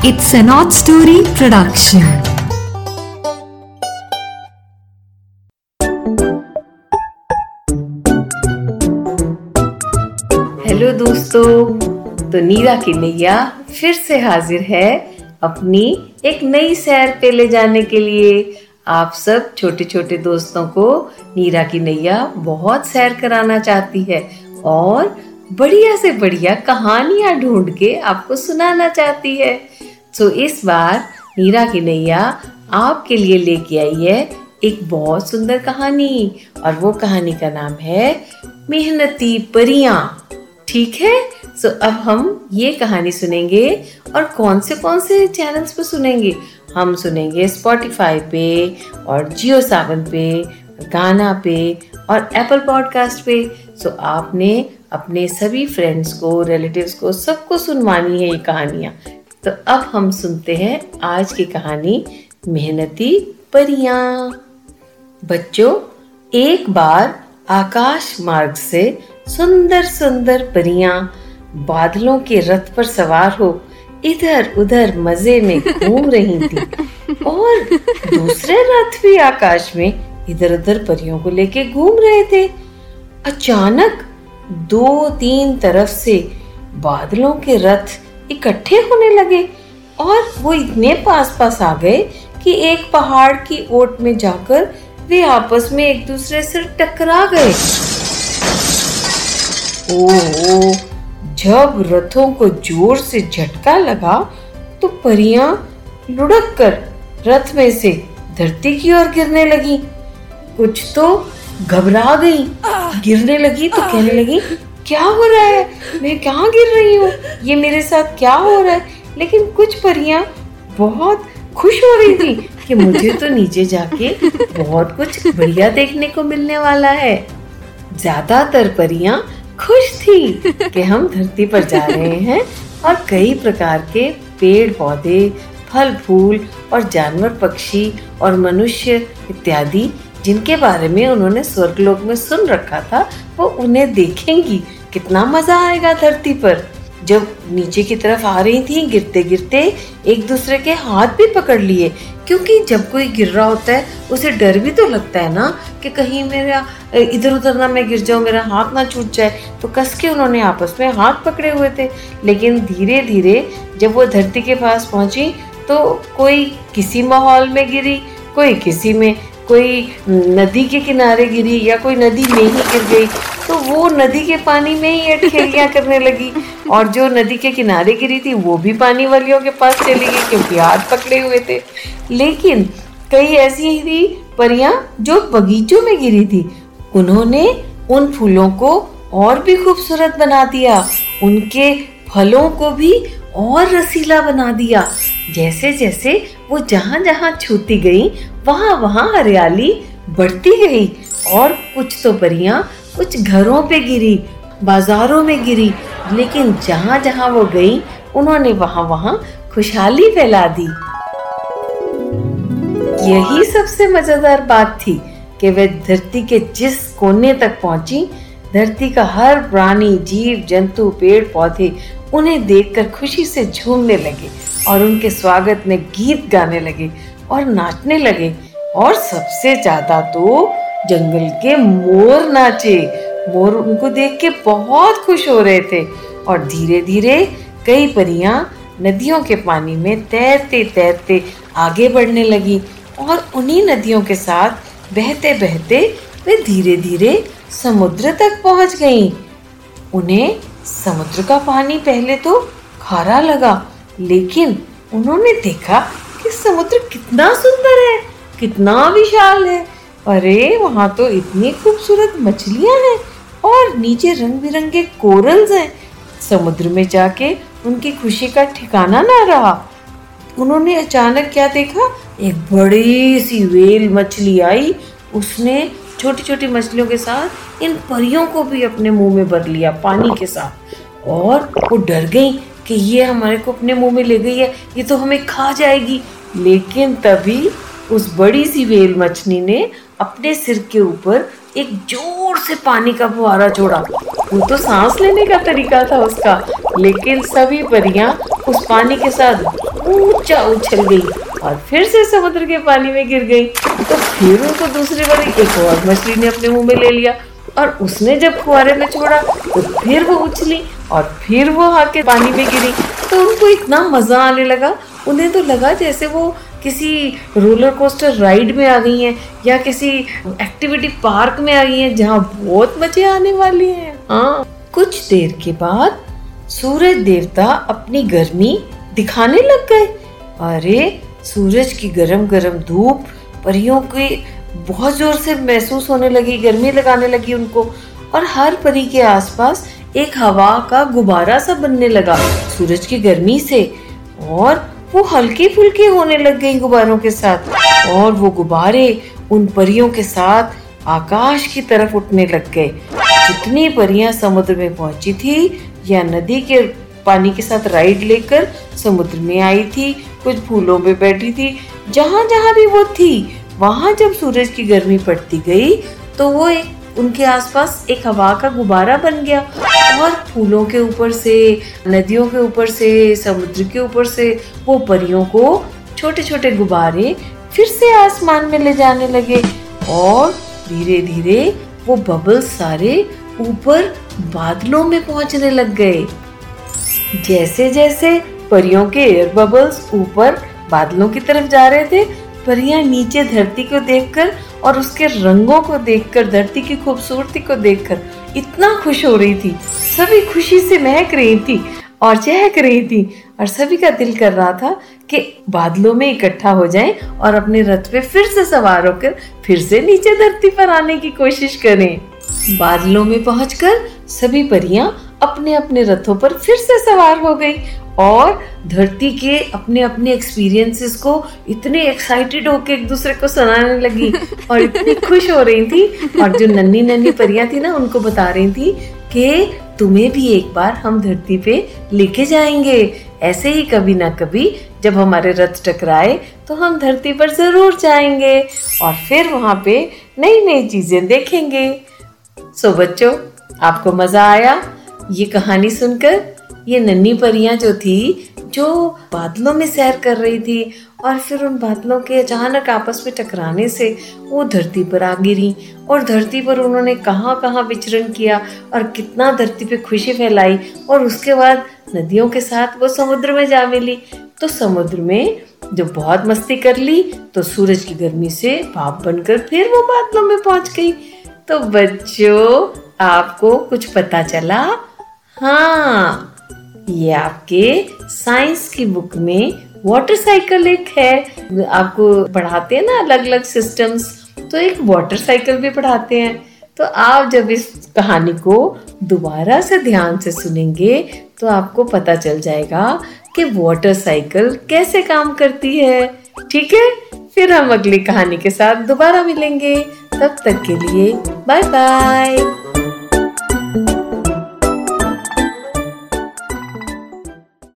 It's an odd story production. Hello दोस्तों तो नीरा की नैया फिर से हाजिर है अपनी एक नई सैर पे ले जाने के लिए आप सब छोटे छोटे दोस्तों को नीरा की नैया बहुत सैर कराना चाहती है और बढ़िया से बढ़िया कहानियाँ ढूंढ के आपको सुनाना चाहती है तो इस बार नीरा की नैया आपके लिए लेके आई है एक बहुत सुंदर कहानी। और वो कहानी का नाम है मेहनती परियाँ। ठीक है? सो अब हम ये कहानी सुनेंगे और कौन से कौन से चैनल्स पे सुनेंगे? हम सुनेंगे स्पॉटिफाई पे और जियो सावन पे गाना पे और एप्पल पॉडकास्ट पे। सो आपने अपने सभी फ्रेंड्स को रिलेटिव्स को सबको सुनवानी है ये कहानियाँ। तो अब हम सुनते हैं आज की कहानी मेहनती परियाँ। बच्चों, एक बार आकाश मार्ग से सुंदर सुंदर परियाँ बादलों के रथ पर सवार हो इधर उधर मज़े में घूम रही थी और दूसरे रथ भी आकाश में इधर उधर परियों को लेके घूम रहे थे। अचानक दो तीन तरफ़ से बादलों के रथ इकट्ठे होने लगे और वो इतने पास पास आ गए कि एक पहाड़ की ओट में जाकर वे आपस में एक दूसरे से टकरा गए। ओह, जब रथों को ज़ोर से झटका लगा तो परियाँ लुढ़क कर रथ में से धरती की ओर गिरने लगी। कुछ तो घबरा गई। गिरने लगी तो कहने लगी क्या हो रहा है? मैं कहाँ गिर रही हूँ? ये मेरे साथ क्या हो रहा है? लेकिन कुछ परियाँ बहुत खुश हो रही थी कि मुझे तो नीचे जाके बहुत कुछ बढ़िया देखने को मिलने वाला है। ज़्यादातर परियाँ खुश थी कि हम धरती पर जा रहे हैं और कई प्रकार के पेड़ पौधे फल फूल और जानवर, पक्षी और मनुष्य इत्यादि जिनके बारे में उन्होंने स्वर्गलोक में सुन रखा था, वो उन्हें देखेंगी। कितना मज़ा आएगा धरती पर। जब नीचे की तरफ़ आ रही थी गिरते गिरते एक दूसरे के हाथ भी पकड़ लिए। क्योंकि जब कोई गिर रहा होता है, उसे डर भी तो लगता है ना, कि कहीं मेरा इधर उधर ना मैं गिर जाऊँ, मेरा हाथ ना छूट जाए। तो कस के उन्होंने आपस में हाथ पकड़े हुए थे। लेकिन धीरे धीरे जब वो धरती के पास पहुँची तो कोई किसी माहौल में गिरी, कोई किसी में कोई नदी के किनारे गिरी या कोई नदी में ही गिर गई तो वो नदी के पानी में ही अटखेलियाँ करने लगी। और जो नदी के किनारे गिरी थी वो भी पानी वालियों के पास चली गई क्योंकि हाथ पकड़े हुए थे। लेकिन कई ऐसी थी परियाँ जो बगीचों में गिरी थी उन्होंने उन फूलों को और भी खूबसूरत बना दिया। उनके फलों को भी और रसीला बना दिया। जैसे जैसे वो जहाँ जहाँ छूती गई, वहाँ वहाँ हरियाली बढ़ती गई और कुछ तो परियाँ कुछ घरों पे गिरी, बाजारों में गिरी। लेकिन जहाँ जहाँ वो गई, उन्होंने वहाँ वहाँ खुशहाली फैला दी। यही सबसे मज़ेदार बात थी कि वे धरती के जिस कोने तक पहुँची, धरती का हर प्राणी, जीव, जंतु, पेड़, पौधे उन्हें देखकर खुशी से झूमने लगे। और उनके स्वागत में गीत गाने लगे और नाचने लगे और सबसे ज़्यादा तो जंगल के मोर नाचे मोर उनको देख के बहुत खुश हो रहे थे और धीरे धीरे कई परियाँ नदियों के पानी में तैरते तैरते आगे बढ़ने लगी और उन्हीं नदियों के साथ बहते बहते वे धीरे धीरे समुद्र तक पहुँच गईं। उन्हें समुद्र का पानी पहले तो खारा लगा लेकिन उन्होंने देखा कि समुद्र कितना सुंदर है, कितना विशाल है। अरे, वहाँ तो इतनी खूबसूरत मछलियाँ हैं और नीचे रंग बिरंगे कोरल्स हैं। समुद्र में जाके उनकी खुशी का ठिकाना ना रहा। उन्होंने अचानक क्या देखा? एक बड़ी सी वेल मछली आई। उसने छोटी छोटी मछलियों के साथ इन परियों को भी अपने मुँह में भर लिया पानी के साथ और वो डर गई कि ये हमारे को अपने मुँह में ले गई है, ये तो हमें खा जाएगी। लेकिन तभी उस बड़ी सी वेल मछली ने अपने सिर के ऊपर एक ज़ोर से पानी का फुहारा छोड़ा। वो तो सांस लेने का तरीका था उसका, लेकिन सभी परियाँ उस पानी के साथ ऊँचा उछल गई और फिर से समुद्र के पानी में गिर गई। तो फिर उनको दूसरी बार एक और मछली ने अपने मुँह में ले लिया और उसने जब कुआरे में छोड़ा तो फिर वो उछली और फिर वो आके पानी में गिरी। तो उनको इतना मज़ा आने लगा। उन्हें तो लगा जैसे वो किसी रोलर कोस्टर राइड में आ गई हैं या किसी एक्टिविटी पार्क में आ गई हैं जहाँ बहुत मज़े आने वाले हैं। हाँ। कुछ देर के बाद सूरज देवता अपनी गर्मी दिखाने लग गए। अरे, सूरज की गरम गरम धूप परियों की बहुत ज़ोर से महसूस होने लगी, गर्मी लगाने लगी उनको। और हर परी के आसपास एक हवा का गुब्बारा सा बनने लगा। सूरज की गर्मी से। और वो हल्की फुल्की होने लग गई गुब्बारों के साथ। और वो गुब्बारे उन परियों के साथ आकाश की तरफ़ उठने लग गए। जितनी परियाँ समुद्र में पहुँची थी या नदी के पानी के साथ राइड लेकर समुद्र में आई थी, कुछ फूलों पे बैठी थी जहाँ जहाँ भी वो थी, वहाँ जब सूरज की गर्मी पड़ती गई तो वो एक उनके आसपास एक हवा का गुब्बारा बन गया और फूलों के ऊपर से, नदियों के ऊपर से, समुद्र के ऊपर से वो परियों को छोटे छोटे गुब्बारे फिर से आसमान में ले जाने लगे और धीरे धीरे वो बबल्स सारे ऊपर बादलों में पहुँचने लग गए। जैसे जैसे परियों के एयर बबल्स ऊपर बादलों की तरफ़ जा रहे थे परियाँ नीचे धरती को देखकर और उसके रंगों को देखकर, धरती की खूबसूरती को देखकर इतना खुश हो रही थी। सभी खुशी से महक रही थी और चहक रही थी और सभी का दिल कर रहा था कि बादलों में इकट्ठा हो जाएँ और अपने रथ पे फिर से सवार होकर फिर से नीचे धरती पर आने की कोशिश करें। बादलों में पहुंचकर सभी परियाँ अपने अपने रथों पर फिर से सवार हो गई और धरती के अपने अपने एक्सपीरियंसेस को इतने एक्साइटेड होके एक दूसरे को सुनाने लगी और इतनी खुश हो रही थी। और जो नन्नी नन्नी परियाँ थी ना उनको बता रही थी कि तुम्हें भी एक बार हम धरती पे लेके जाएँगे। ऐसे ही कभी ना कभी जब हमारे रथ टकराए तो हम धरती पर ज़रूर जाएँगे और फिर वहाँ पे नई नई चीज़ें देखेंगे। सो बच्चों आपको मज़ा आया? ये कहानी सुनकर ये नन्ही परियाँ जो थी, जो बादलों में सैर कर रही थी और फिर उन बादलों के अचानक आपस में टकराने से वो धरती पर आ गिरी और धरती पर उन्होंने कहाँ कहाँ विचरण किया और कितना धरती पे खुशी फैलाई और उसके बाद नदियों के साथ वो समुद्र में जा मिली। तो समुद्र में जब बहुत मस्ती कर ली तो सूरज की गर्मी से भाप बनकर फिर वो बादलों में पहुँच गई। तो बच्चों, आपको कुछ पता चला? हाँ ये आपके साइंस की बुक में वाटर साइकिल एक है। आपको पढ़ाते हैं ना अलग अलग सिस्टम्स तो एक वाटर साइकिल भी पढ़ाते हैं। तो आप जब इस कहानी को दोबारा से ध्यान से सुनेंगे तो आपको पता चल जाएगा कि वाटर साइकिल कैसे काम करती है। ठीक है? फिर हम अगली कहानी के साथ दोबारा मिलेंगे। तब तक के लिए बाय बाय